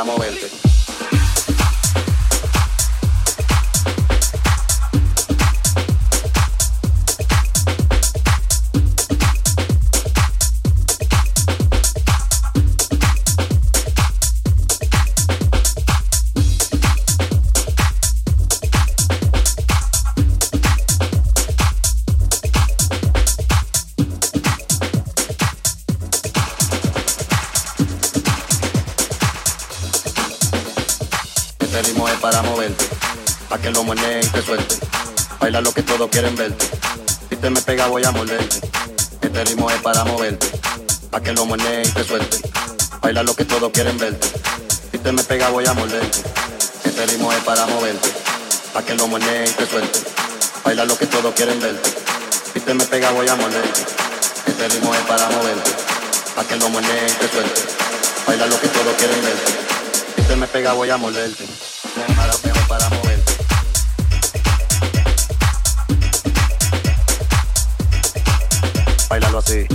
para moverte. Quieren verte. Si te me pega voy a morderte. Este ritmo es para moverte, pa' que lo muene y te suelte. Baila lo que todos quieren verte. Si te me pega voy a morderte. Este ritmo es para moverte, pa' que lo muene y te suelte. Baila lo que todos quieren verte. Si te me pega voy a morderte. Este ritmo es para moverte, pa' que lo muene y te suelte. Baila lo que todos quieren verte. Si te me pega voy a morderte. Bailalo así.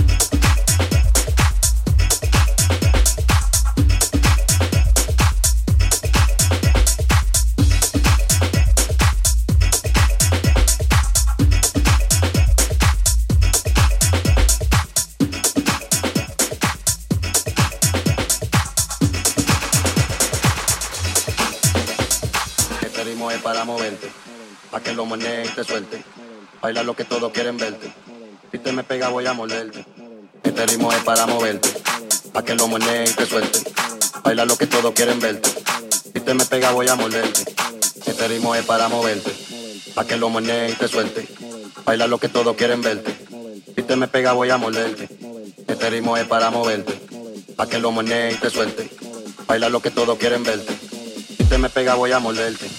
Este para moverte, pa' que lo y te suelte. Baila lo que todos quieren verte. Si te me pega voy a morderte. Este ritmo es para moverte, pa' que lo muene y te suelte. Baila lo que todos quieren verte. Si te me pega voy a morderte. Este ritmo es para moverte, pa' que lo muene y te suelte. Baila lo que todos quieren verte. Si te me pega voy a morderte. Este ritmo es para moverte, pa' que lo muene y te suelte. Baila lo que todos quieren verte. Si te me pega voy a morderte.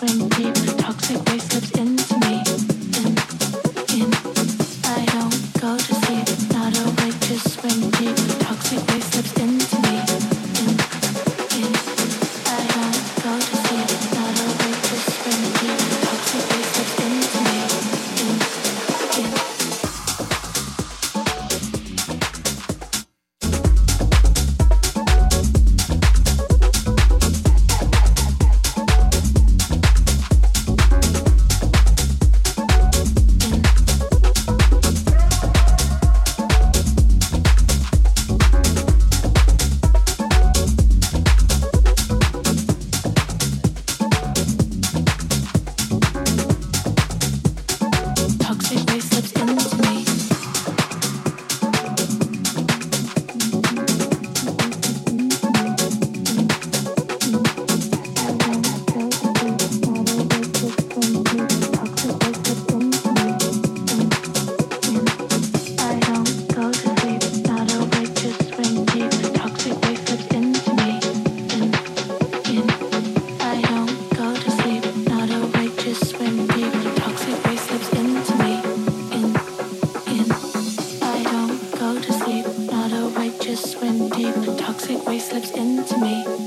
friend. slipped into me.